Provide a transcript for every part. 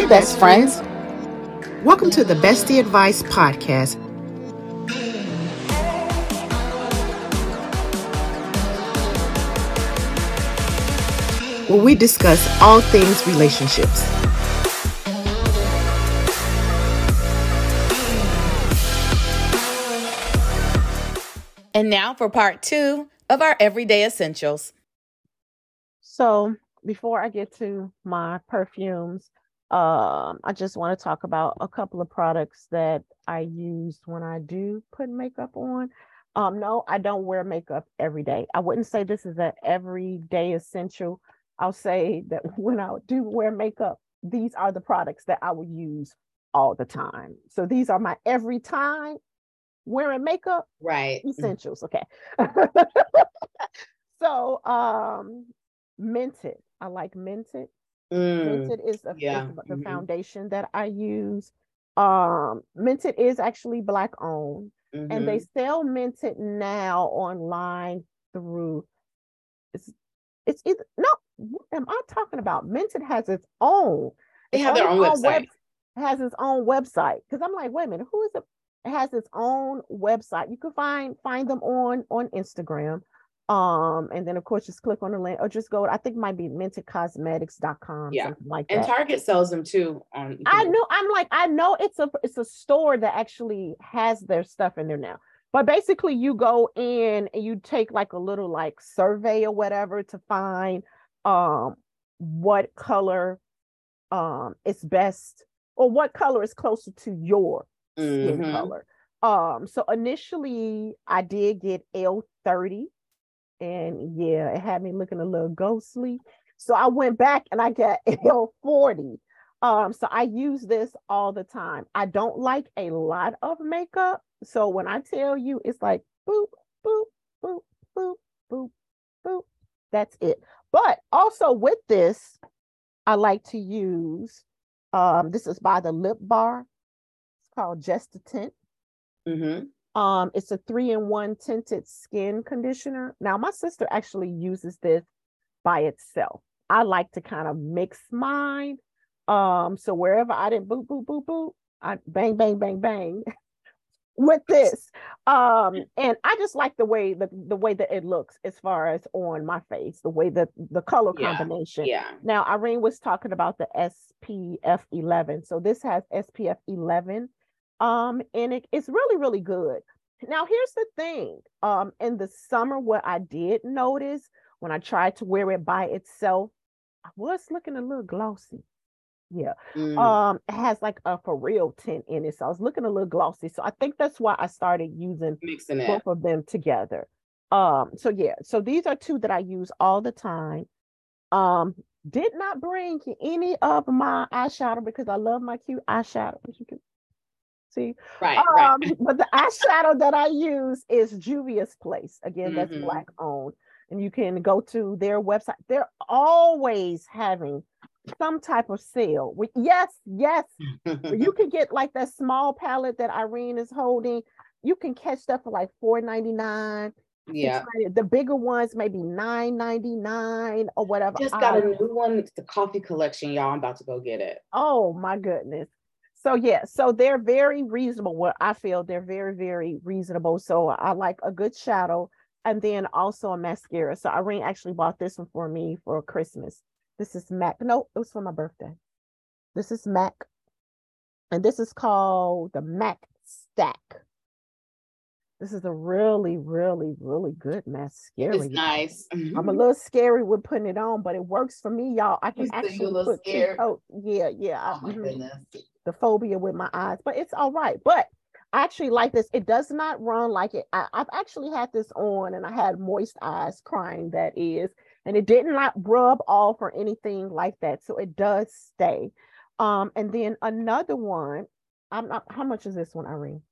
Hey, best friends. Welcome to the Bestie Advice Podcast. Where we discuss all things relationships. And now for part two of our everyday essentials. So, before I get to my perfumes, um, I just want to talk about a couple of products that I use when I do put makeup on. Um, no, I don't wear makeup every day. I wouldn't say this is an everyday essential. I'll say that when I do wear makeup, these are the products that I will use all the time. So these are my every time wearing makeup Right. essentials. Okay. so um Mented. I like Mented. Mm, Mented is, a, is yeah, the mhm. foundation that I use. Um Mented is actually black owned and they mhm. sell Mented now online through it's it's either no what am I talking about? Mented has its own They have their own website. has its own website because I'm like, wait a minute, who is it? It has its own website. You can find find them on on Instagram. Um, and then of course just click on the link or just go, I think it might be mentedcosmetics.com, Yeah. something like And that. Target sells them too. On I know I'm like, I know it's a it's a store that actually has their stuff in there now. But basically you go in and you take like a little like survey or whatever to find um what color um is best or what color is closer to your skin Mhm. color. Um, so initially I did get L30, and yeah, it had me looking a little ghostly. So I went back and I got L40. Um, so I use this all the time. I don't like a lot of makeup. So when I tell you it's like boop, boop, boop, boop, boop, boop, that's it. But also with this, I like to use um, this is by the lip bar. It's called Just a Tint. Mhm. Um, it's a three-in-one tinted skin conditioner. Now, my sister actually uses this by itself. I like to kind of mix mine. Um, so wherever I didn't boop, boop, boop, boop, I bang, bang, bang, bang with this. Um, and I just like the way the, the way that it looks as far as on my face, the way that the color Yeah, combination. Yeah. Now, Irene was talking about the SPF 11. So this has SPF 11 um and it, it's really really good. Now, here's the thing. Um in the summer what I did notice when I tried to wear it by itself, I was looking a little glossy. Yeah. Mm. Um it has like a for real tint in it. So I was looking a little glossy. So I think that's why I started using Mixing it. both of them together. Um, so yeah, so these are two that I use all the time. Um, did not bring any of my eyeshadow because I love my cute eyeshadow. You can see. Right. Um, right. but the eyeshadow that I use is Juvia's Place. Again, that's Mhm. black owned. And you can go to their website. They're always having some type of sale. We- Yes, yes, you can get like that small palette that Irene is holding. You can catch stuff for like four ninety nine. yeah. The bigger ones maybe nine ninety nine or whatever. I just got a new one. It's the coffee collection, y'all. I'm about to go get it. Oh my goodness. So yeah, so they're very reasonable. Well, I feel they're very, very reasonable. So I like a good shadow and then also a mascara. So Irene actually bought this one for me for Christmas. This is MAC. No, it was for my birthday. This is MAC. And this is called the MAC Stack. This is a really, really, really good mascara. It's nice. I'm a little scary with putting it on, but it works for me, y'all. I can You said you a actually little put scared? coats. Yeah, yeah. Oh my mhm. goodness. The phobia with my eyes, but it's all right. But I actually like this. It does not run like it. I, I've actually had this on, and I had moist eyes, crying that is, and it didn't like rub off or anything like that. So it does stay. Um, and then another one. I'm not. How much is this one, Irene?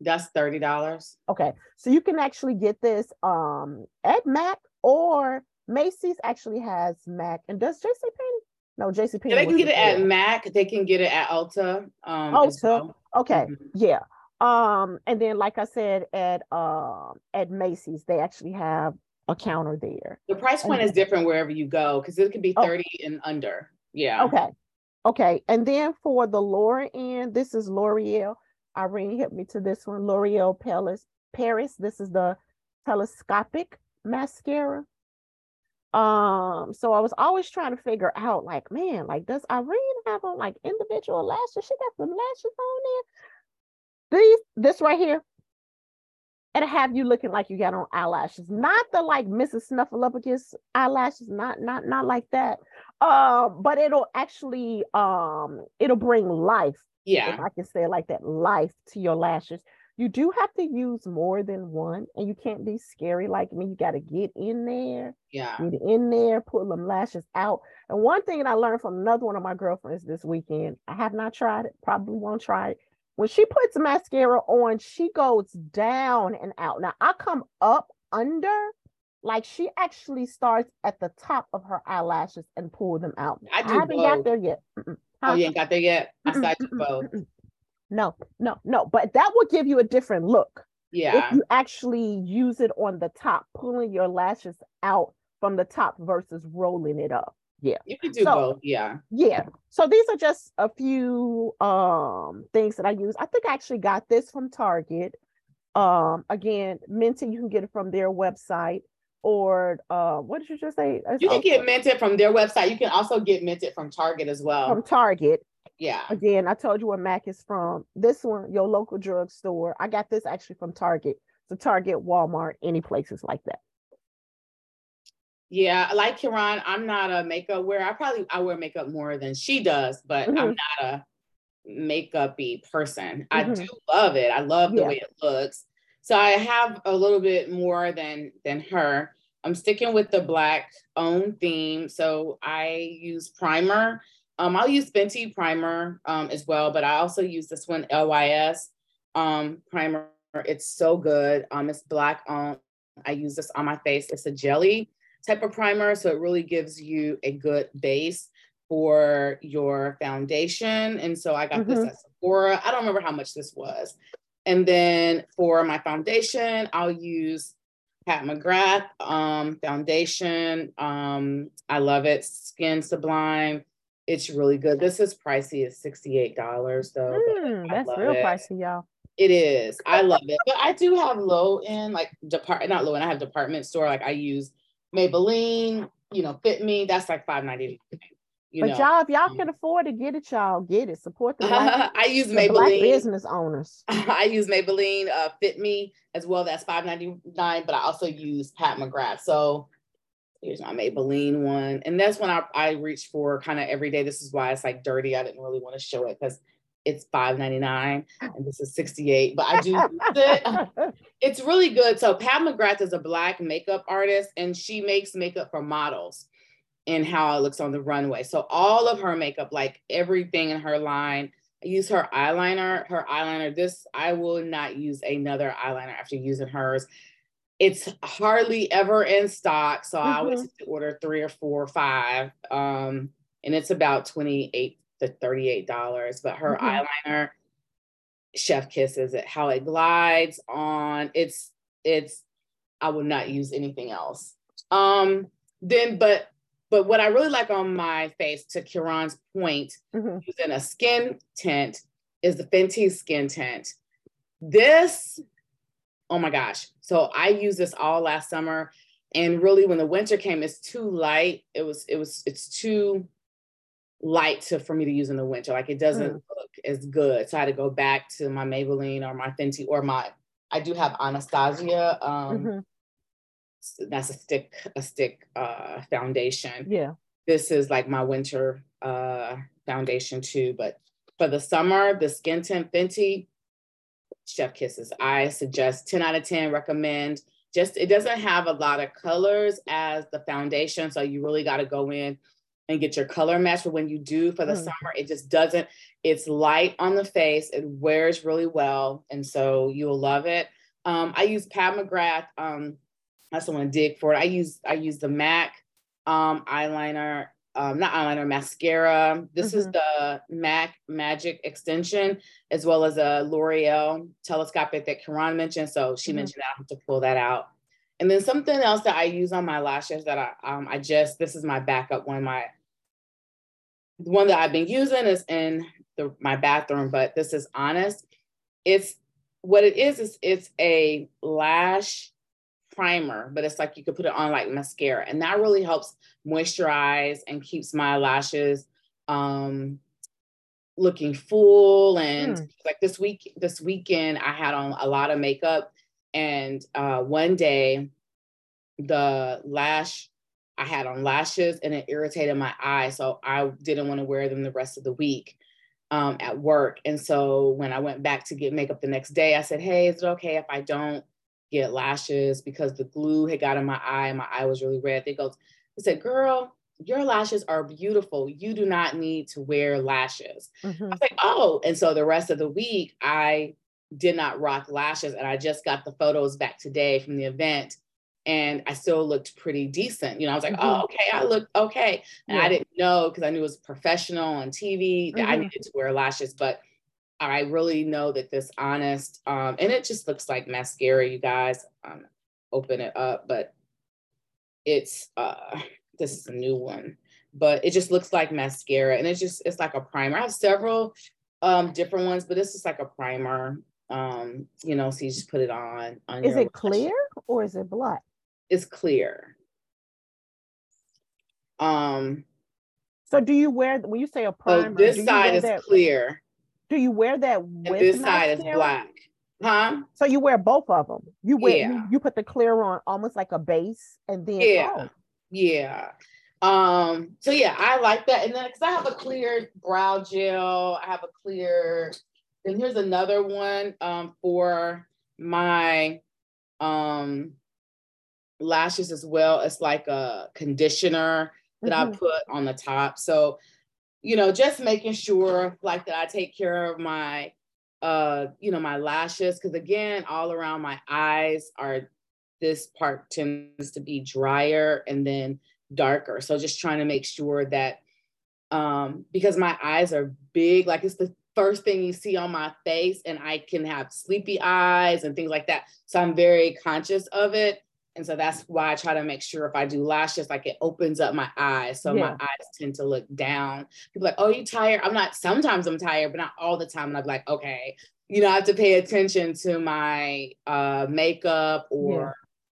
That's thirty dollars. Okay, so you can actually get this um at Mac or Macy's actually has Mac, and does JC Penney? No, JC Penney. They can get it at. Mac. They can get it at Ulta. Um, Ulta. well. Okay, Mhm. yeah. Um, and then like I said, at um at Macy's, they actually have a counter there. The price point is different wherever you go because it can be Oh. thirty and under. Yeah. Okay. Okay, and then for the lower end, this is L'Oreal. Irene hit me to this one, L'Oreal Paris. Paris. This is the telescopic mascara. Um, so I was always trying to figure out, like, man, like, does Irene have on like individual lashes? She got some lashes on there. These, this right here, it'll have you looking like you got on eyelashes, not the like Mrs. Snuffleupagus eyelashes, not not not like that. Um, but it'll actually um it'll bring life. Yeah, if I can say like that, life to your lashes. You do have to use more than one, and you can't be scary like me. You got to get in there, yeah, get in there, pull them lashes out. And one thing that I learned from another one of my girlfriends this weekend, I have not tried it, probably won't try it. When she puts mascara on, she goes down and out. Now I come up under, like she actually starts at the top of her eyelashes and pull them out. I, do I haven't both. got there yet. Oh, you ain't got there yet. I said both. No, no, no. But that will give you a different look. Yeah. If you actually use it on the top, pulling your lashes out from the top versus rolling it up. Yeah. You can do So- both. Yeah. Yeah. So these are just a few um things that I use. I think I actually got this from Target. Um again, Minty, you can get it from their website or uh what did you just say? It's You can also get Mented from their website. You can also get Mented from Target as well. from Target. Yeah. Again, I told you where Mac is from. This one, your local drugstore. I got this actually from Target. So Target, Walmart, any places like that. Yeah, like Kiran, I'm not a makeup wearer. I probably I wear makeup more than she does, but I'm Mhm. not a makeupy person. I Mhm. do love it. I love the Yeah. way it looks. So I have a little bit more than than her. I'm sticking with the black own theme. So I use primer. Um, I'll use Fenty primer um, as well, but I also use this one LYS um, primer. It's so good. Um, it's black on. I use this on my face. It's a jelly type of primer, so it really gives you a good base for your foundation. And so I got this Mhm. at Sephora. I don't remember how much this was. And then for my foundation, I'll use Pat McGrath um, foundation. Um, I love it. Skin Sublime. It's really good. This is pricey. It's $68 though. Mm, that's real it. pricey, y'all. It is. I love it. But I do have low end, like depart not low end. I have department store. Like I use Maybelline, you know, Fit Me. That's like five ninety. You but know, y'all, if y'all can afford to get it, y'all get it. Support the black, I use the black Maybelline. business owners. I use Maybelline uh, Fit Me as well. That's five ninety nine. But I also use Pat McGrath. So here's my Maybelline one, and that's when I I reach for kind of every day. This is why it's like dirty. I didn't really want to show it because it's five ninety nine, and this is sixty eight. But I do use it. It's really good. So Pat McGrath is a black makeup artist and she makes makeup for models and how it looks on the runway. So all of her makeup, like everything in her line, I use her eyeliner. Her eyeliner, this I will not use another eyeliner after using hers. It's hardly ever in stock. So I always order three or four or five. Um, and it's about 28 to $38. But her Mhm. eyeliner, chef kisses it how it glides on it's it's i would not use anything else um then but but what i really like on my face to Kiran's point Mhm. using a skin tint is the fenty skin tint this oh my gosh so i used this all last summer and really when the winter came it's too light it was it was it's too light to for me to use in the winter. Like it doesn't Mm. look as good. So I had to go back to my Maybelline or my Fenty or my I do have Anastasia. Um Mhm. that's a stick a stick uh foundation. Yeah. This is like my winter uh foundation too, but for the summer, the skin tint Fenty Chef Kisses. I suggest 10 out of 10 recommend. Just it doesn't have a lot of colors as the foundation, so you really got to go in and get your color match. But when you do for the Mm. summer, it just doesn't. It's light on the face. It wears really well, and so you'll love it. Um, I use Pat McGrath. Um, I also want to dig for it. I use I use the MAC um, eyeliner, um, not eyeliner, mascara. This is Mhm. the MAC Magic Extension, as well as a L'Oreal telescopic that Karan mentioned. So she Mhm. mentioned that I have to pull that out. And then something else that I use on my lashes that I um I just this is my backup one. My one that I've been using is in the, my bathroom, but this is honest. It's what it is is it's a lash primer, but it's like you could put it on like mascara, and that really helps moisturize and keeps my lashes um looking full and mm. like this week this weekend i had on a lot of makeup and uh one day the lash i had on lashes and it irritated my eye so i didn't want to wear them the rest of the week um, at work and so when i went back to get makeup the next day i said hey is it okay if i don't get lashes because the glue had got in my eye and my eye was really red they goes I said girl your lashes are beautiful. You do not need to wear lashes. Mm-hmm. I was like, oh. And so the rest of the week, I did not rock lashes. And I just got the photos back today from the event. And I still looked pretty decent. You know, I was like, oh, mm-hmm. oh, okay, I look okay. And yeah. I didn't know because I knew it was professional on TV that mm-hmm. I needed to wear lashes. But I really know that this honest, um, and it just looks like mascara, you guys. Um, open it up, but it's uh this is a new one, but it just looks like mascara and it's just, it's like a primer. I have several um, different ones, but this is like a primer. Um, you know, so you just put it on. on is it clear or is it black? It's clear. Um, so do you wear when you say a primer? So this side is that, clear. Do you wear that with this mascara? side is black? Huh? So you wear both of them. You wear yeah. you, you, put the clear on almost like a base, and then yeah. Oh, yeah. Um, so yeah, I like that. And then because I have a clear brow gel, I have a clear, and here's another one um for my um lashes as well. It's like a conditioner that mm-hmm. I put on the top. So, you know, just making sure like that I take care of my uh, you know, my lashes. Cause again, all around my eyes are this part tends to be drier and then darker. So just trying to make sure that um, because my eyes are big, like it's the first thing you see on my face, and I can have sleepy eyes and things like that. So I'm very conscious of it. And so that's why I try to make sure if I do lashes, like it opens up my eyes. So yeah. my eyes tend to look down. People like, oh, you tired? I'm not, sometimes I'm tired, but not all the time. And I'm like, okay, you know, I have to pay attention to my uh, makeup or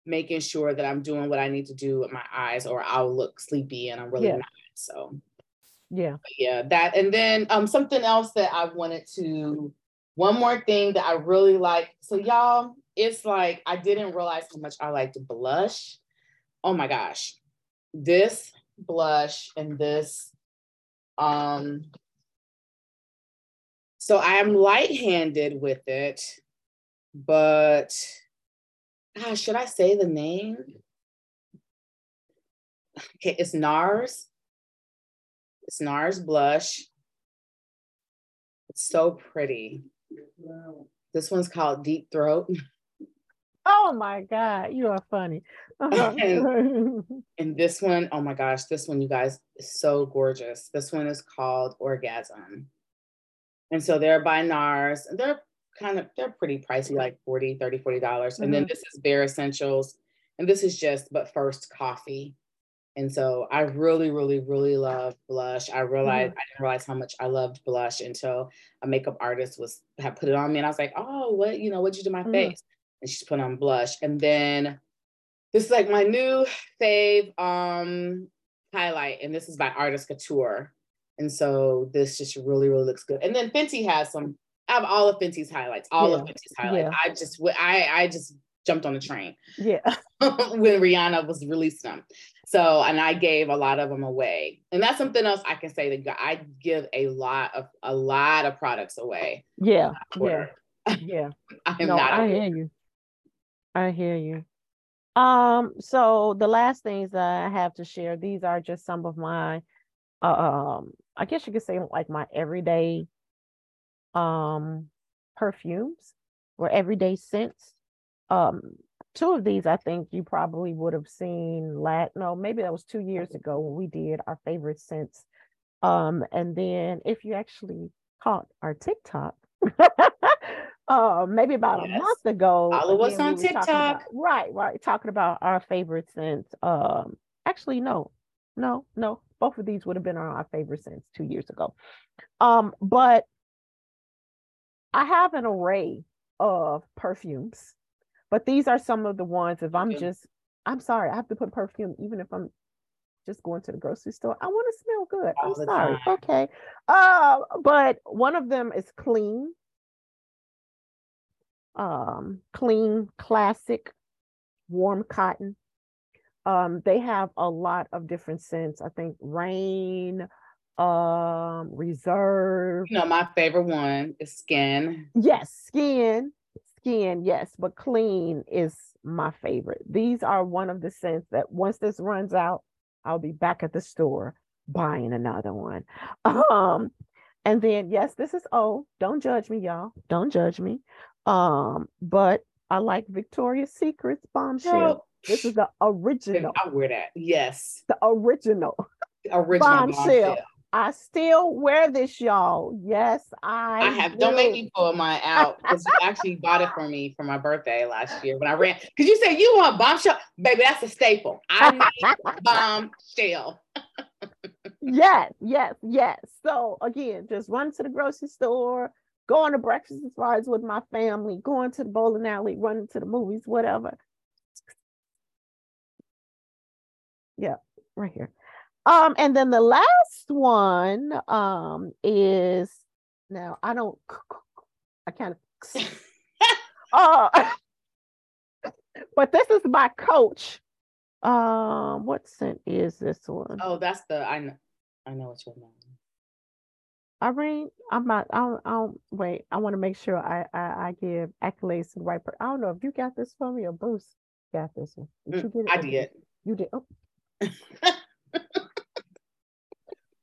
making sure that I'm doing what I need to do with my eyes, or I'll look sleepy and I'm really yeah. not. So yeah, but yeah, that and then um something else that I wanted to one more thing that I really like. So y'all, it's like I didn't realize how much I liked blush. Oh my gosh. This blush and this um so I am light-handed with it, but gosh, should I say the name? Okay, it's NARS. It's NARS blush. It's so pretty. This one's called Deep Throat. Oh my God, you are funny. and, and, this one, oh my gosh, this one, you guys, is so gorgeous. This one is called Orgasm. And so they're by NARS. They're kind of they're pretty pricey like 40 30 40 dollars mm-hmm. and then mm-hmm. this is bare essentials and this is just but first coffee and so i really really really love blush i realized mm-hmm. i didn't realize how much i loved blush until a makeup artist was had put it on me and i was like oh what you know what'd you do my mm-hmm. face and she's putting on blush and then this is like my new fave um highlight and this is by artist couture and so this just really really looks good and then fenty has some I have all of Fenty's highlights, all yeah. of Fenty's highlights. Yeah. I just, I, I just jumped on the train. Yeah. when Rihanna was releasing them. So, and I gave a lot of them away. And that's something else I can say that I give a lot of, a lot of products away. Yeah. Yeah. Yeah. I'm no, not. I hear you. I hear you. Um, so the last things that I have to share, these are just some of my, uh, um, I guess you could say like my everyday um, perfumes or everyday scents. Um, two of these, I think you probably would have seen. Lat no, maybe that was two years ago when we did our favorite scents. Um, and then if you actually caught our TikTok, uh, maybe about yes. a month ago, follow us on we TikTok. About, right, right, talking about our favorite scents. Um, actually, no, no, no, both of these would have been on our favorite since two years ago. Um, but I have an array of perfumes, but these are some of the ones if I'm Okay. just, I'm sorry, I have to put perfume even if I'm just going to the grocery store. I want to smell good. All I'm sorry. time. Okay. Uh, but one of them is clean. Um, clean, classic, warm cotton. Um, they have a lot of different scents. I think rain, um, reserve. You know, my favorite one is skin. Yes, skin, skin, yes, but clean is my favorite. These are one of the scents that once this runs out, I'll be back at the store buying another one. Um, and then yes, this is old. Don't judge me, y'all. Don't judge me. Um, but I like Victoria's Secret's bombshell. This is the original, I wear that. Yes. the original. Original Bombshell. bombshell. I still wear this, y'all. Yes, I, I have. Don't make me pull mine out because you actually bought it for me for my birthday last year when I ran. Because you said you want bombshell, baby. That's a staple. I need bombshell. yes, yes, yes. So again, just run to the grocery store, going to breakfast as far as with my family, going to the bowling alley, running to the movies, whatever. Yeah, right here. Um, and then the last one um is now I don't I kind of uh but this is my coach. Um, what scent is this one? Oh, that's the I know. I know what you're mean. Irene, I'm not. I don't. I don't wait. I want to make sure I, I I give accolades to the right person. I don't know if you got this for me or Bruce got this one. Did you get it? Mm, I did. You did. Oh.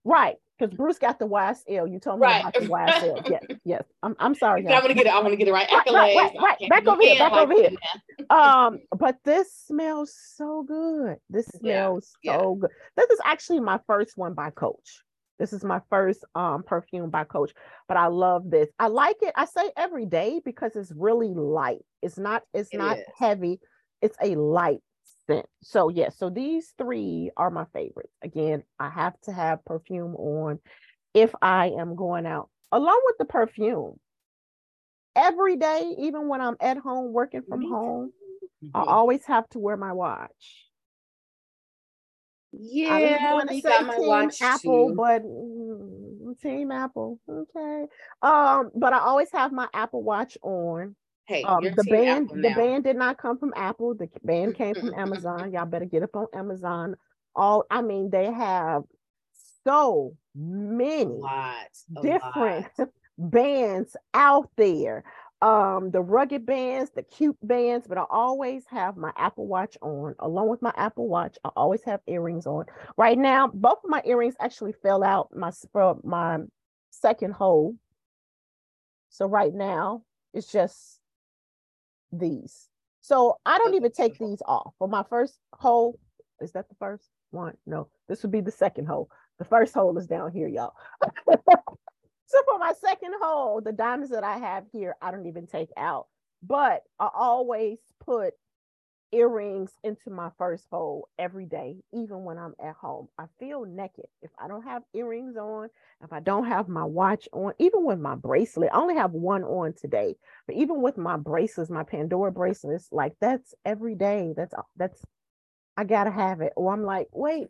right, because Bruce got the YSL. You told me Right. about the YSL. Yes, yes. I'm I'm sorry. I y'all. want to get it. I want to get it right. Right, right, right, Accolades. Right. Back over here, back over here. um, but this smells so good. This smells yeah. so good. This is actually my first one by Coach. This is my first um perfume by Coach, but I love this. I like it. I say every day because it's really light. It's not. It's It not is. heavy. It's a light scent. So yeah. So these three are my favorites. Again, I have to have perfume on if I am going out along with the perfume. Every day, even when I'm at home working from home, I always have to wear my watch. I Yeah, want to we say got my Team watch Apple, too. but mm, Team Apple, okay. Um, but I always have my Apple Watch on. Hey, Um, you're the Team band, Apple the now. band did not come from Apple. The band came from Amazon. Y'all better get up on Amazon. All I mean, they have so many Lots. a different lot. bands out there. Um, the rugged bands, the cute bands, but I always have my Apple Watch on. Along with my Apple Watch, I always have earrings on. Right now, both of my earrings actually fell out my from my second hole. So right now, it's just these. So I don't even take these off. For my first hole, is that the first one? No, this would be the second hole. The first hole is down here, y'all. so for my second hole, the diamonds that I have here, I don't even take out. But I always put earrings into my first hole every day, even when I'm at home. I feel naked if I don't have earrings on, if I don't have my watch on, even with my bracelet. I only have one on today, but even with my bracelets, my Pandora bracelets, like that's every day. That's that's I gotta have it. Or I'm like, wait,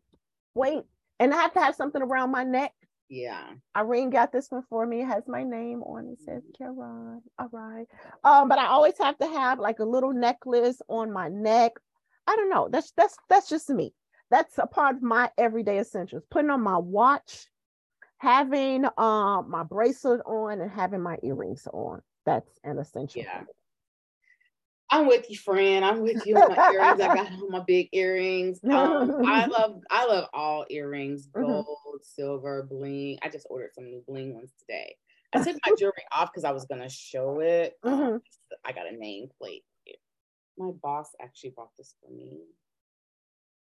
wait, and I have to have something around my neck. Yeah. Irene got this one for me. It has my name on it. Says Karan. All right. Um, but I always have to have like a little necklace on my neck. I don't know. That's that's that's just me. That's a part of my everyday essentials. Putting on my watch, having um my bracelet on, and having my earrings on. That's an essential. Yeah. I'm with you, friend. I'm with you on my earrings. I got on my big earrings. Um, I love I love all earrings, Mhm. gold, silver, bling. I just ordered some new bling ones today. I took my jewelry off because I was gonna show it. Mhm. I got a nameplate. My boss actually bought this for me.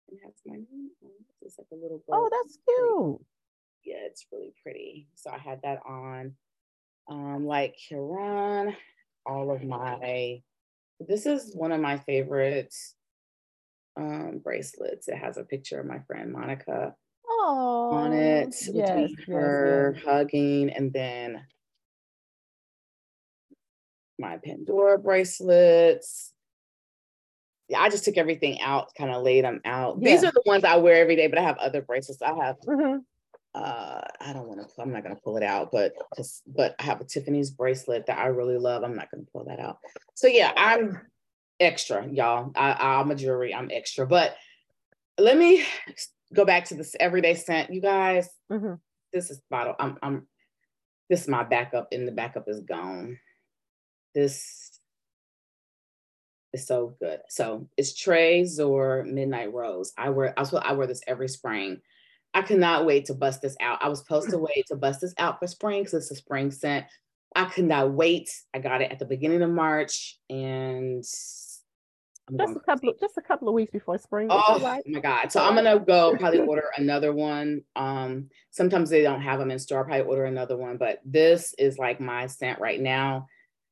It has my name on it. It's like a little Oh, that's cute. yeah, it's really pretty. So I had that on. Um, like Kiran, all of my this is one of my favorite um bracelets. It has a picture of my friend Monica. Oh, on it yes, between yes, her yes. hugging and then my Pandora bracelets. Yeah, I just took everything out, kind of laid them out. These are the ones I wear every day, but I have other bracelets. I have Mhm. Uh I don't want to I'm not gonna pull it out, but but I have a Tiffany's bracelet that I really love. I'm not gonna pull that out. So yeah, I'm extra, y'all. I, I'm a jewelry, I'm extra. But let me go back to this everyday scent. You guys, Mhm. this is bottle. I'm I'm this is my backup, and the backup is gone. This is so good. So it's Trésor Midnight Rose. I wear I swear I wear this every spring. I cannot wait to bust this out. I was supposed to wait to bust this out for spring because it's a spring scent. I could not wait. I got it at the beginning of March and I'm Just a couple of just a couple of weeks before spring. Oh right. my god! So I'm gonna go probably order another one. Um, sometimes they don't have them in store. I'll probably order another one, but this is like my scent right now.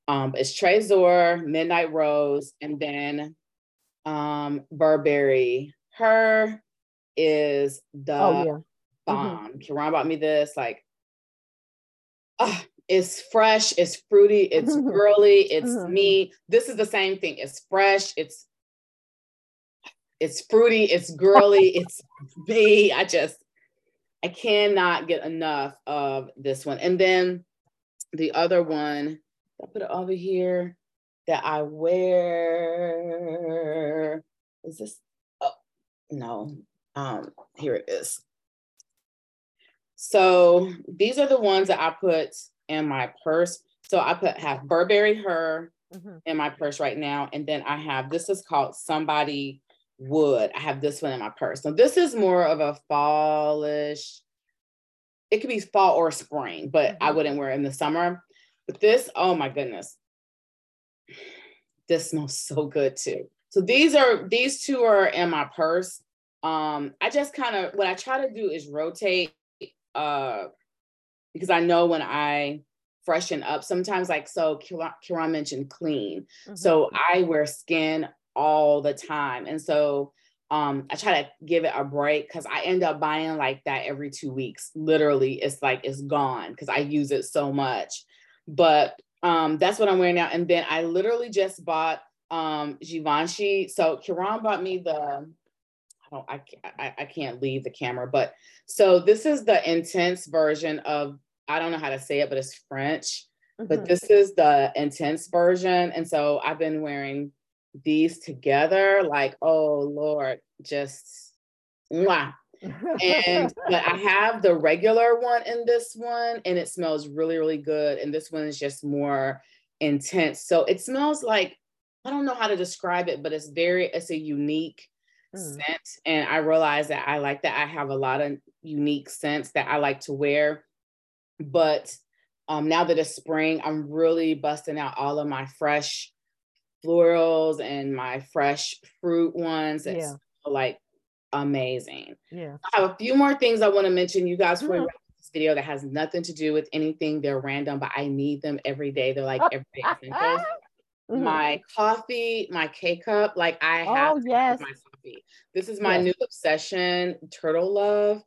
Um, it's Trésor, Midnight Rose, and then um Burberry. Her is the Oh yeah. bomb. Kiran bought me this. Like, it's fresh, it's fruity, it's girly, it's Mhm. me. This is the same thing. It's fresh, it's it's fruity, it's girly, it's me. I just I cannot get enough of this one. And then the other one, I put it over here that I wear. Is this? Oh no. Um, here it is. So these are the ones that I put in my purse. So I put have Burberry Her Mhm. in my purse right now, and then I have this is called Somebody Wood. I have this one in my purse. So this is more of a fallish. It could be fall or spring, but I Mhm. wouldn't wear it in the summer. But this, oh my goodness, this smells so good too. So these are these two are in my purse. Um, I just kind of what I try to do is rotate uh because I know when I freshen up sometimes like so Kiran mentioned clean. Mhm. So I wear skin all the time. And so um I try to give it a break because I end up buying like that every two weeks. Literally, it's like it's gone because I use it so much. But um that's what I'm wearing now. And then I literally just bought um Givenchy. So Kiran bought me the I don't I, I I can't leave the camera, but so this is the intense version of I don't know how to say it, but it's French but Mhm. this is the intense version. And so I've been wearing these together, like, oh Lord, just mwah. And but I have the regular one in this one, and it smells really, really good. And this one is just more intense. So it smells like I don't know how to describe it, but it's very, it's a unique. Scent. And I realize that I like that I have a lot of unique scents that I like to wear. But um, now that it's spring, I'm really busting out all of my fresh florals and my fresh fruit ones. It's Yeah. like amazing. yeah. I have a few more things I want to mention, you guys, for Mhm. this video that has nothing to do with anything. They're random, but I need them every day. They're like everyday essentials. Mhm. My coffee, my K cup, like I have Oh yes. have coffee. This is my Yes. new obsession, Turtle Love.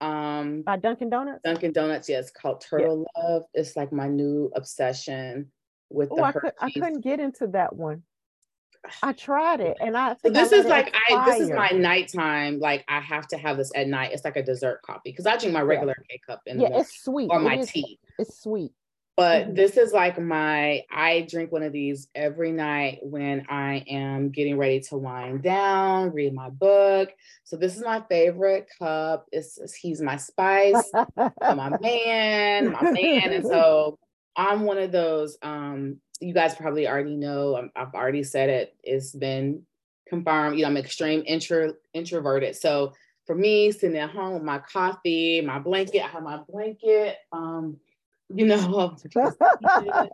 Um, By Dunkin' Donuts. Dunkin' Donuts, yeah, it's called Turtle Love. It's like my new obsession with Oh, the I, could, I couldn't get into that one. I tried it, and I. So think I this let is like I this is my nighttime. Like I have to have this at night. It's like a dessert coffee because I drink my regular K cup in the Yeah, it's sweet. or It my is- tea. It's sweet. But Mhm. this is like my I drink one of these every night when I am getting ready to wind down, read my book. So this is my favorite cup. It's, it's- he's my spice, my man, my man. And so I'm one of those um you guys probably already know. I'm, I've already said it. It's been confirmed. You know, I'm extreme intro introverted. So for me, sitting at home with my coffee, my blanket, I have my blanket. Um, you know, I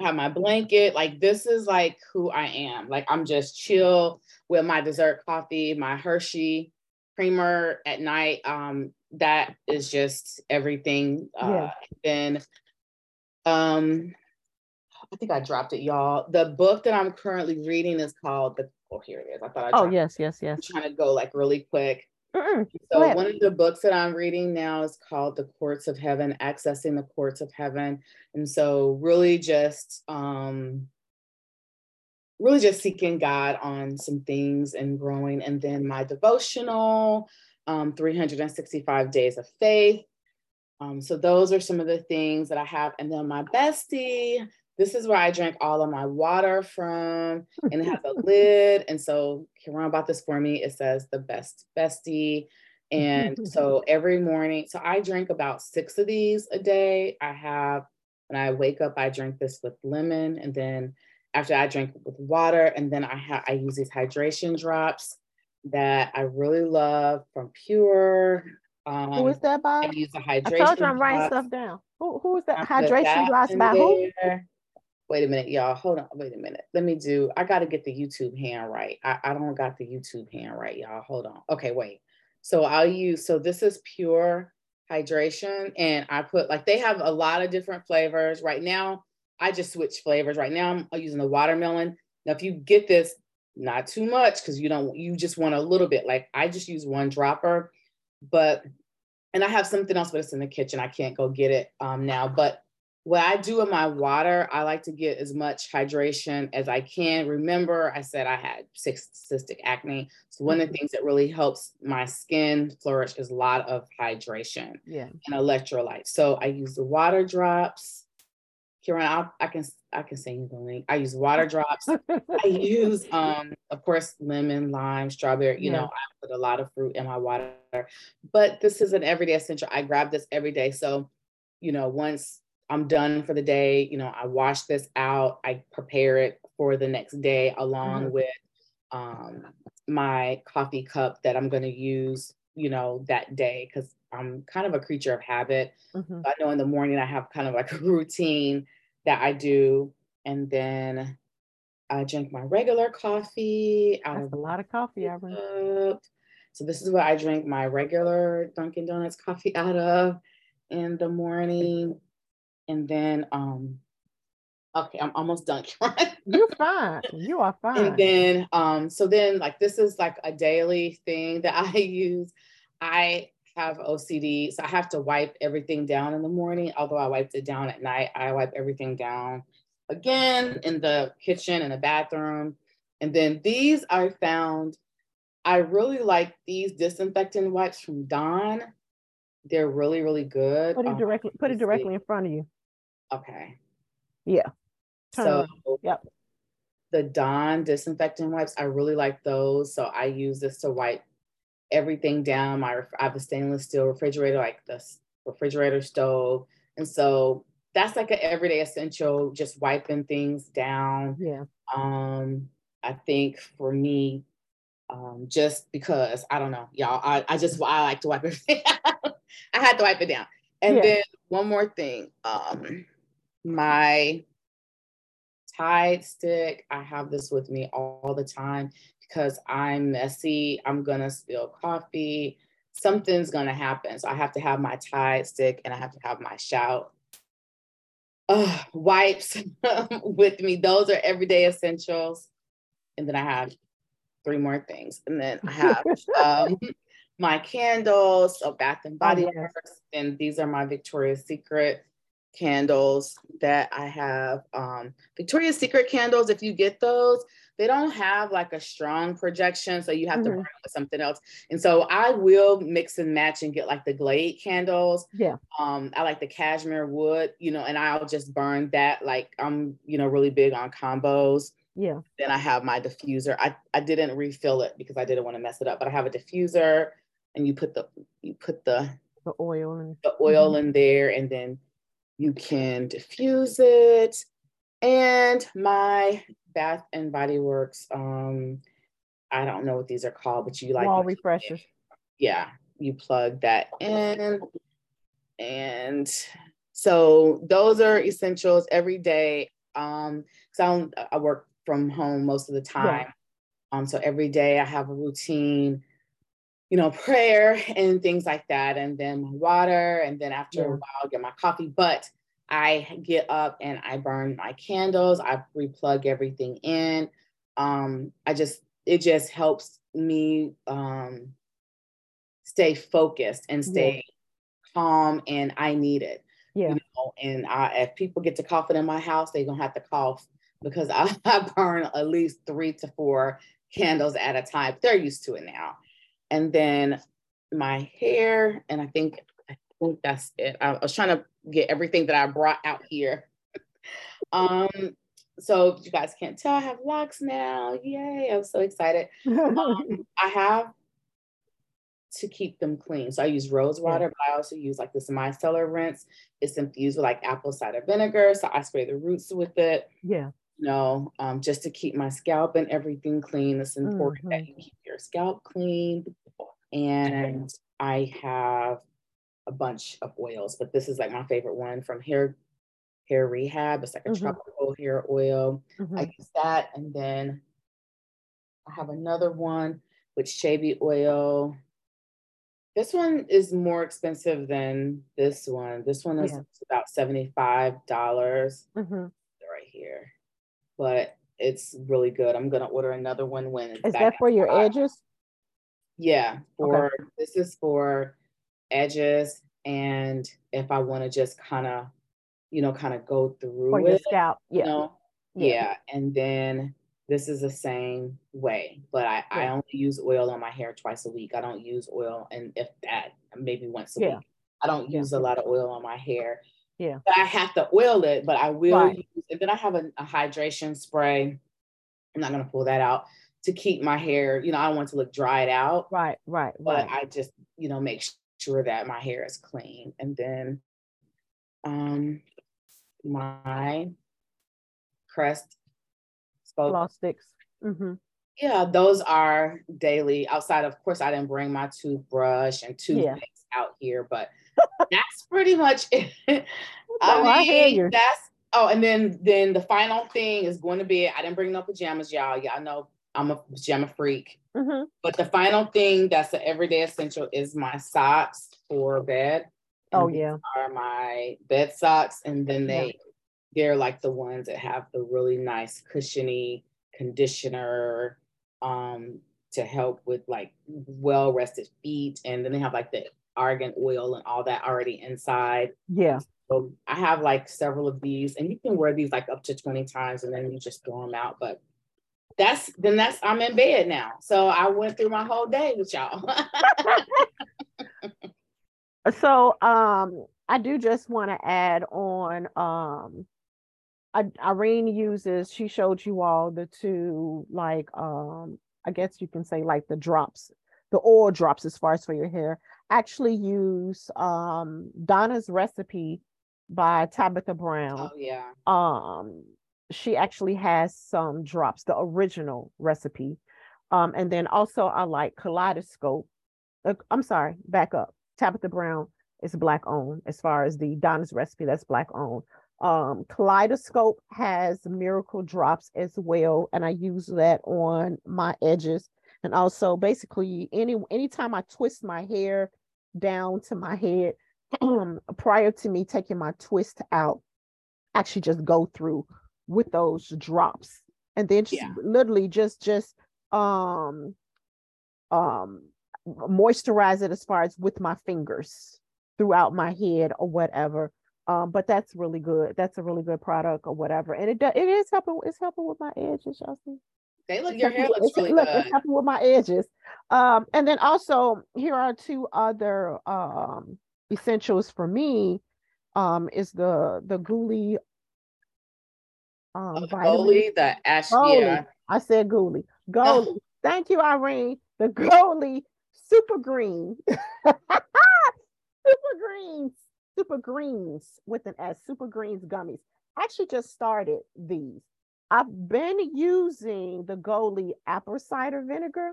have my blanket. Like this is like who I am. Like I'm just chill with my dessert coffee, my Hershey creamer at night. Um, that is just everything. Uh, Yeah. Then, um, I think I dropped it, y'all. The book that I'm currently reading is called the. Oh, here it is. I thought I. oh yes, yes, yes. I'm trying to go like really quick. Mm-mm. So one of the books that I'm reading now is called The Courts of Heaven, Accessing the Courts of Heaven. And so really just um really just seeking God on some things and growing. And then my devotional, um, 365 days of faith. Um, so those are some of the things that I have. And then my bestie, this is where I drink all of my water from, and it has a lid. And so Karen bought this for me. It says the best bestie. And so every morning, so I drink about six of these a day. I have when I wake up, I drink this with lemon, and then after I drink with water, and then I have I use these hydration drops that I really love from Pure. Um, Who is that by? I use the I hydration. told you I'm writing stuff down. Who who is that? I Hydration drops by who? there. Wait a minute, y'all. Hold on. Wait a minute. Let me do. I got to get the YouTube hand right. I, I don't got the YouTube hand right, y'all. Hold on. Okay, wait. So I'll use. So this is pure hydration, and I put like they have a lot of different flavors right now. I just switched flavors. Right now, I'm using the watermelon. Now, if you get this, not too much because you don't. You just want a little bit. Like I just use one dropper, but and I have something else, but it's in the kitchen. I can't go get it um, now. But what I do in my water, I like to get as much hydration as I can. Remember, I said I had cyst- cystic acne. So one of the things that really helps my skin flourish is a lot of hydration Yeah. and electrolytes. So I use the water drops. Karen, I'll, I can I can send you the link. I use water drops. I use, um, of course, lemon, lime, strawberry. You Yeah. know, I put a lot of fruit in my water, but this is an everyday essential. I grab this every day. So, you know, once I'm done for the day, you know, I wash this out. I prepare it for the next day along Mhm. with um, my coffee cup that I'm going to use, you know, that day because I'm kind of a creature of habit. Mhm. I know in the morning I have kind of like a routine that I do. And then I drink my regular coffee That's of a lot of coffee, Irene. cup. So this is what I drink my regular Dunkin' Donuts coffee out of in the morning. And then um okay, I'm almost done. You're fine. You are fine. and then um so then like this is like a daily thing that I use. I have OCD, so I have to wipe everything down in the morning. Although I wiped it down at night, I wipe everything down again in the kitchen and the bathroom. And then these I found, I really like these disinfectant wipes from Dawn. They're really, really good. put it Um, directly put it directly in front of you. Okay. Yeah. Turn So around. Yep. the Dawn disinfectant wipes, I really like those. So I use this to wipe everything down. My I have a stainless steel refrigerator, like the refrigerator stove, and so that's like an everyday essential. Just wiping things down. Yeah. Um, I think for me, um, just because I don't know, y'all, I, I just I like to wipe everything. I had to wipe it down, and Yeah. then one more thing, um, my Tide stick. I have this with me all the time because I'm messy. I'm gonna spill coffee. Something's gonna happen. So I have to have my Tide stick and I have to have my shout uh, wipes with me. Those are everyday essentials. And then I have three more things. And then I have um, my candles, so Bath and Body yes. Works, and these are my Victoria's Secret candles that I have. Um, Victoria's Secret candles, if you get those, they don't have like a strong projection, so you have to Mhm. burn it with something else. And so I will mix and match and get like the Glade candles. Yeah. Um, I like the cashmere wood, you know, and I'll just burn that. Like I'm, you know, really big on combos. Yeah. Then I have my diffuser. I, I didn't refill it because I didn't want to mess it up, but I have a diffuser and you put the you put the The oil and the oil in there and then you can diffuse it. And my Bath and Body Works, um, I don't know what these are called, but you like wall refreshers. yeah, you plug that in. And so those are essentials every day. Um, so I, I work from home most of the time. Um, so every day I have a routine, you know, prayer and things like that, and then my water, and then after Yeah. a while I'll get my coffee. But I get up and I burn my candles, I replug everything in. Um, I just it just helps me um stay focused and stay calm and I need it. Yeah. You know, and I, if people get to coughing in my house, they're gonna have to cough because I, I burn at least three to four candles at a time. They're used to it now. And then my hair, and I think I think that's it. I, I was trying to get everything that I brought out here. um, so you guys can't tell, I have locks now. Yay! I'm so excited. Um, I have to keep them clean. So I use rose water, but I also use like this micellar rinse. It's infused with like apple cider vinegar. So I spray the roots with it. yeah. You know, um, just to keep my scalp and everything clean. It's important that you keep your scalp clean. And I have a bunch of oils, but this is like my favorite one from Hair Hair Rehab. It's like a Mhm. tropical hair oil. Mhm. I use that, and then I have another one with chebe oil. This one is more expensive than this one. This one is Yeah. about seventy-five dollars Mhm. right here, but it's really good. I'm gonna order another one when it's Is that for your edges? Yeah, for this is for edges, and if I want to just kind of, you know, kind of go through For it, scalp? you Yeah. know, Yeah. yeah. And then this is the same way, but I, I only use oil on my hair twice a week. I don't use oil, and if that, maybe once a Yeah. week. I don't Yeah. use a lot of oil on my hair. Yeah. But I have to oil it, but I will Right. use, and then I have a, a hydration spray. I'm not gonna pull that out to keep my hair, you know, I want to look dried out Right, right, but right. I just, you know, make sure that my hair is clean. And then um my crest spoke. Sticks. hmm Yeah, those are daily. Outside, of course, I didn't bring my toothbrush and Yeah. out here, but that's pretty much it. I hear mean, you. that's oh, and then then the final thing is going to be I didn't bring no pajamas, y'all. Y'all know I'm a pajama freak. hmm But the final thing that's an everyday essential is my socks for bed. Oh yeah. Are my bed socks, and then Yeah. they they're like the ones that have the really nice cushiony conditioner um to help with like well rested feet, and then they have like the argan oil and all that already inside. Yeah. So I have like several of these, and you can wear these like up to 20 times and then you just throw them out. But that's then that's I'm in bed now. So I went through my whole day with y'all. So um I do just want to add on um I, Irene uses she showed you all the two like um I guess you can say like the drops the oil drops as far as for your hair actually use um Donna's recipe by Tabitha Brown oh yeah. um she actually has some drops the original recipe. Um and then also i like kaleidoscope. Uh, i'm sorry back up. Tabitha brown is black owned as far as the donna's recipe that's black owned. Um kaleidoscope has miracle drops as well and i use that on my edges. And also basically any anytime i twist my hair down to my head prior to me taking my twist out actually just go through with those drops. And then just Yeah. literally just just um um moisturize it as far as with my fingers throughout my head or whatever. Um but that's really good. That's a really good product or whatever. And it does it is helping it's helping with my edges y'all see? They look it's your hair looks really look, good. it's helping with my edges. Um and then also here are two other um essentials for me. Um is the the Guli um Oh, the ash, Goli. yeah. I said Guli. Goli. Thank you, Irene. The Goli Super Green. super Greens. Super Greens with an S. Super Greens gummies. I actually just started these. I've been using the Goli apple cider vinegar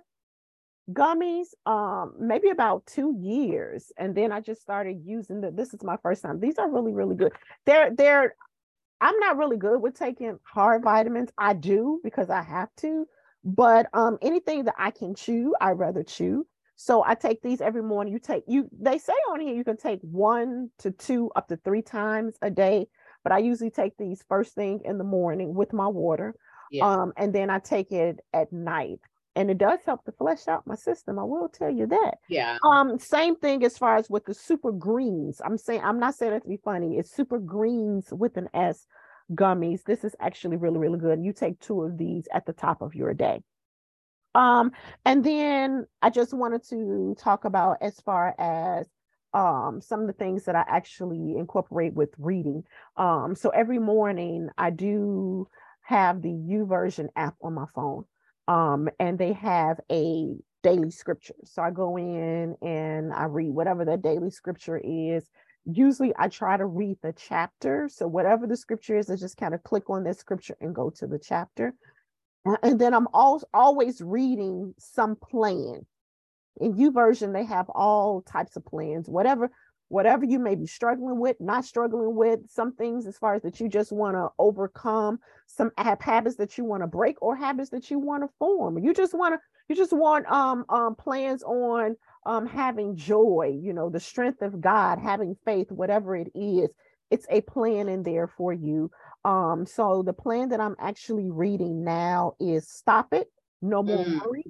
gummies um maybe about two years and then i just started using the this is my first time these are really really good they're they're i'm not really good with taking hard vitamins. I do because i have to but um anything that i can chew i rather chew. So i take these every morning. You take you they say on here you can take one to two up to three times a day but i usually take these first thing in the morning with my water Yeah. um and then i take it at night and it does help to flesh out my system. I will tell you that. Yeah. Um, same thing as far as with the super greens. I'm saying I'm not saying it to be funny. It's super greens with an S gummies. This is actually really, really good. You take two of these at the top of your day. Um, and then I just wanted to talk about as far as um some of the things that I actually incorporate with reading. Um, so every morning I do have the YouVersion app on my phone. Um, and they have a daily scripture. So I go in and I read whatever that daily scripture is. Usually I try to read the chapter. So whatever the scripture is, I just kind of click on that scripture and go to the chapter. And then I'm always always reading some plan. In U YouVersion, they have all types of plans, whatever whatever you may be struggling with, not struggling with, some things as far as that you just want to overcome, some habits that you want to break or habits that you want to form. You just want to, you just want um, um plans on um having joy, you know, the strength of God, having faith, whatever it is. It's a plan in there for you. Um, so the plan that I'm actually reading now is Stop It, No More mm. Worry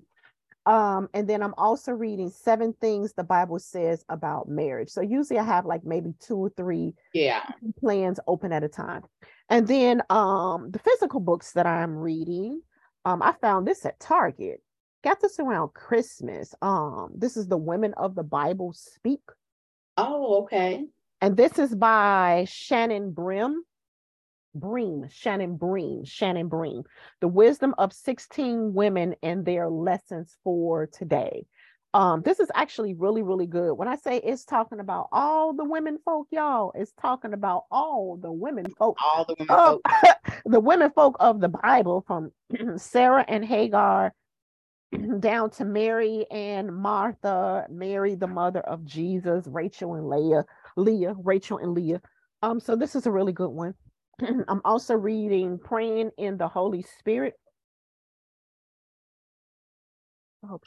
um, and then I'm also reading seven things the Bible says about marriage. So usually I have like maybe two or three yeah plans open at a time. And then um the physical books that I'm reading, um, I found this at Target. Got this around Christmas. Um, this is the Women of the Bible Speak. Oh, okay. And this is by Shannon Bream. Bream, Shannon Bream, Shannon Bream, the wisdom of 16 women and their lessons for today. Um, this is actually really, really good. When I say it's talking about all the women folk, y'all, it's talking about all the women folk, all the women folk, the women folk of the Bible, from Sarah and Hagar down to Mary and Martha, Mary, the mother of Jesus, Rachel and Leah, Leah, Rachel and Leah. Um, so this is a really good one. I'm also reading Praying in the Holy Spirit.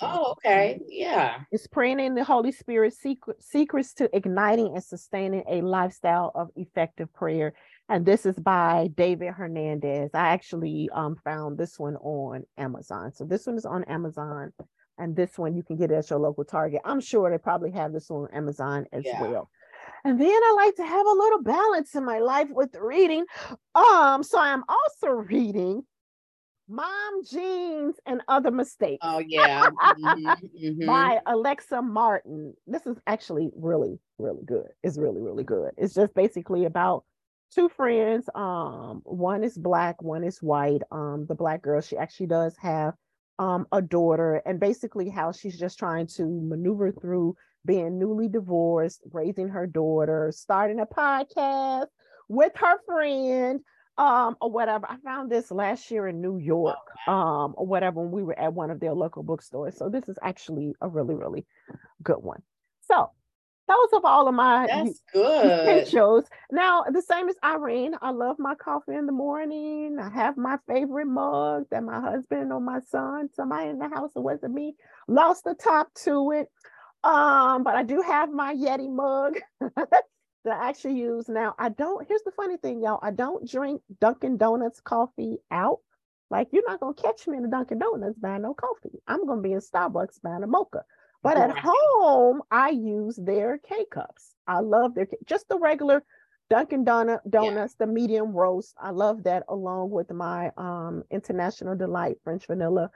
Oh, okay. Yeah. It's praying in the Holy Spirit, secret, secrets to igniting and sustaining a lifestyle of effective prayer. And this is by David Hernandez. I actually um, found this one on Amazon. So this one is on Amazon. And this one you can get at your local Target. I'm sure they probably have this on Amazon as yeah. well. And then I like to have a little balance in my life with reading. Um, so I'm also reading Mom Jeans and Other Mistakes. Oh, yeah. mm-hmm, mm-hmm. By Alexa Martin. This is actually really, really good. It's really, really good. It's just basically about two friends. Um, one is black, one is white. Um, the black girl, she actually does have um a daughter, and basically how she's just trying to maneuver through being newly divorced, raising her daughter, starting a podcast with her friend, um, or whatever. I found this last year in New York, um, or whatever, when we were at one of their local bookstores. So this is actually a really, really good one. So those of all of my that's good shows. Now, the same as Irene, I love my coffee in the morning. I have my favorite mug that my husband or my son, somebody in the house, it wasn't me, lost the top to it. Um, but I do have my Yeti mug that I actually use now. I don't, here's the funny thing, y'all. I don't drink Dunkin' Donuts coffee out. Like you're not gonna catch me in a Dunkin' Donuts buying no coffee. I'm gonna be in Starbucks buying a mocha. But at home, I use their K cups. I love their just the regular Dunkin' Donut donuts, yeah. the medium roast. I love that along with my um International Delight French vanilla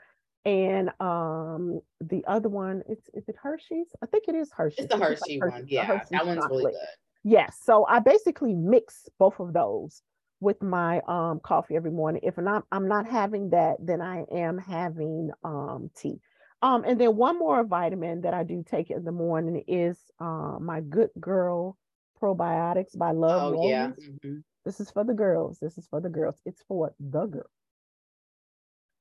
and um the other one it's is it hershey's? I think it is hershey's. It's the hershey, like hershey one. yeah hershey that one's chocolate. really good. Yes so i basically mix both of those with my um coffee every morning. If not i'm not having that then i am having um tea. Um and then one more vitamin that i do take in the morning is uh, my good girl probiotics by love oh, yeah mm-hmm. this is for the girls. This is for the girls. It's for the girl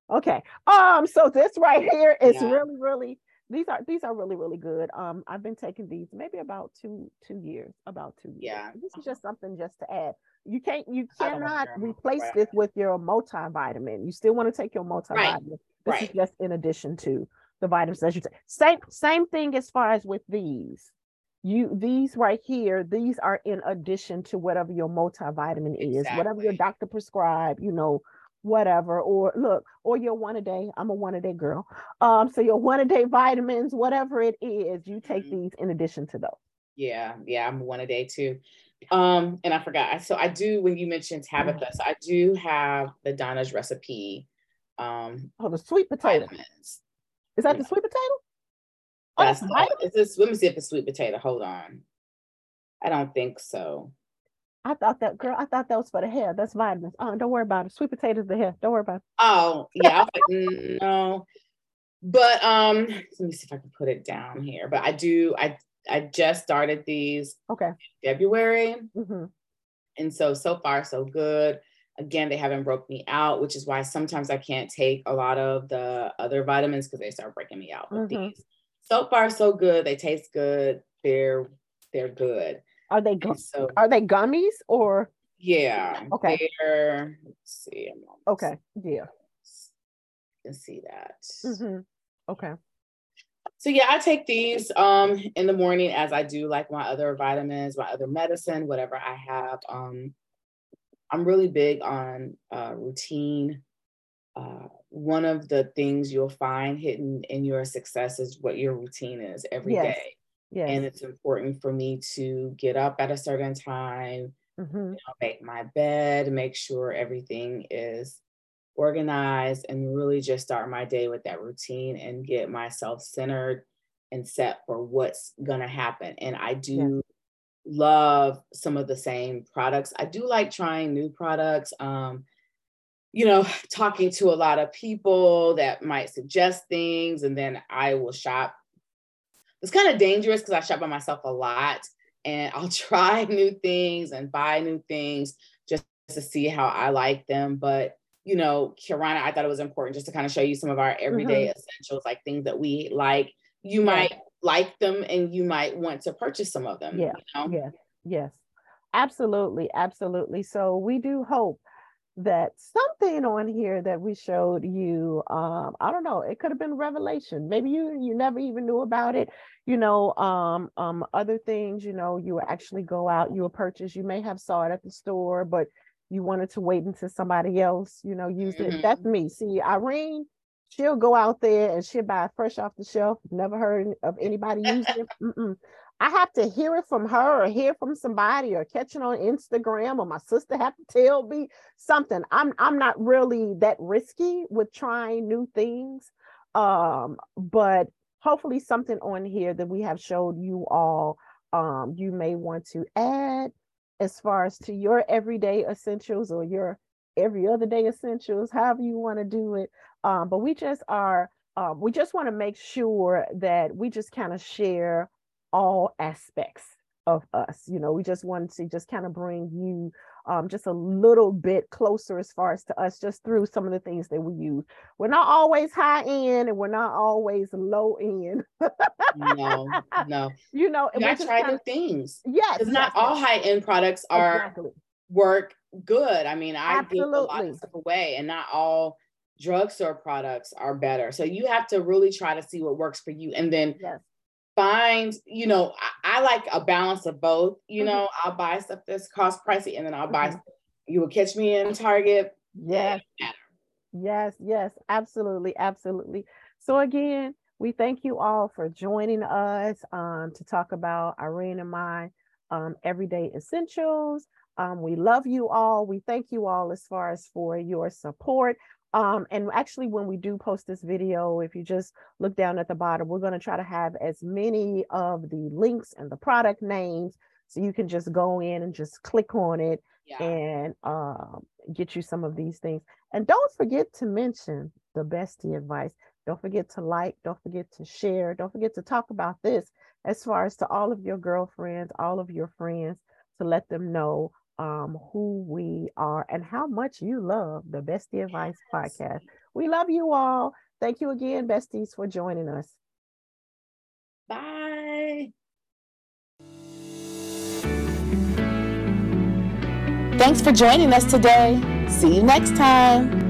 Okay. Um, so this right here is yeah. really, really these are these are really, really good. Um, I've been taking these maybe about two two years, about two years. Yeah. This is just something just to add. You can't you cannot replace right. this with your multivitamin. You still want to take your multivitamin. Right. This right. is just in addition to the vitamins that you take. Same same thing as far as with these. You these right here, these are in addition to whatever your multivitamin exactly. is, whatever your doctor prescribed, you know, whatever. Or look, or your one a day. I'm a one a day girl. Um, so your one a day vitamins, whatever it is, you take mm-hmm. these in addition to those. Yeah, yeah, I'm one a day too. Um, and I forgot. So I do when you mentioned Tabitha, mm-hmm. so I do have the Donna's recipe. Um, oh, the sweet potato. Vitamins. Is that the sweet potato? Oh, that's, that's this, let me see if it's sweet potato. Hold on. I don't think so. I thought that girl, I thought that was for the hair. That's vitamins. Oh, don't worry about it. Sweet potatoes the hair. Don't worry about it. Oh, yeah. mm, no. But um, let me see if I can put it down here. But I do, I I just started these okay February. Mm-hmm. And so so far, so good. Again, they haven't broke me out, which is why sometimes I can't take a lot of the other vitamins because they start breaking me out with mm-hmm. these. So far, so good. They taste good. They're they're good. Are they gu- so, are they gummies or? Yeah. Okay. They're, let's see. Okay. Yeah. You can see that. Mm-hmm. Okay. So yeah, I take these um in the morning as I do like my other vitamins, my other medicine, whatever I have. Um, I'm really big on uh, routine. Uh, one of the things you'll find hidden in your success is what your routine is every yes. day. Yes. And it's important for me to get up at a certain time, mm-hmm. you know, make my bed, make sure everything is organized, and really just start my day with that routine and get myself centered and set for what's going to happen. And I do yeah. love some of the same products. I do like trying new products. Um, you know, talking to a lot of people that might suggest things, and then I will shop it's kind of dangerous because I shop by myself a lot and I'll try new things and buy new things just to see how I like them. But you know, Kirana, I thought it was important just to kind of show you some of our everyday mm-hmm. essentials, like things that we like. You yeah. might like them and you might want to purchase some of them. Yeah. You know? Yes. Yes. Absolutely. Absolutely. So we do hope that something on here that we showed you um i don't know it could have been revelation maybe you you never even knew about it you know um um other things you know you actually go out you will purchase you may have saw it at the store but you wanted to wait until somebody else you know used mm-hmm. it that's mm-hmm. me see irene she'll go out there and she'll buy fresh off the shelf never heard of anybody using it Mm-mm. I have to hear it from her or hear from somebody or catch it on Instagram or my sister have to tell me something. I'm I'm not really that risky with trying new things. Um, but hopefully something on here that we have showed you all um, you may want to add as far as to your everyday essentials or your every other day essentials, however you want to do it. Um, but we just are um, we just want to make sure that we just kind of share all aspects of us. You know, we just wanted to just kind of bring you um, just a little bit closer as far as to us, just through some of the things that we use. We're not always high end and we're not always low end. no, no. You know, we try new things. Yes. Because not all high end products are exactly. work good. I mean, I Absolutely. give a lot of stuff away and not all drugstore products are better. So you have to really try to see what works for you. And then yes find, you know, I, I, like a balance of both. You mm-hmm. know, I'll buy stuff that's cost pricey and then I'll buy, mm-hmm. you will catch me in Target. Yes. Yes, yes, absolutely, absolutely. So again, we thank you all for joining us um, to talk about Irene and my um, everyday essentials. Um, we love you all. We thank you all as far as for your support. Um, and actually, when we do post this video, if you just look down at the bottom, we're going to try to have as many of the links and the product names so you can just go in and just click on it yeah. and um, get you some of these things. And don't forget to mention the bestie advice. Don't forget to like, don't forget to share, don't forget to talk about this as far as to all of your girlfriends, all of your friends, to let them know um, who we are and how much you love the Bestie Advice podcast. We love you all. Thank you again, besties, for joining us. Bye. Thanks for joining us today. See you next time.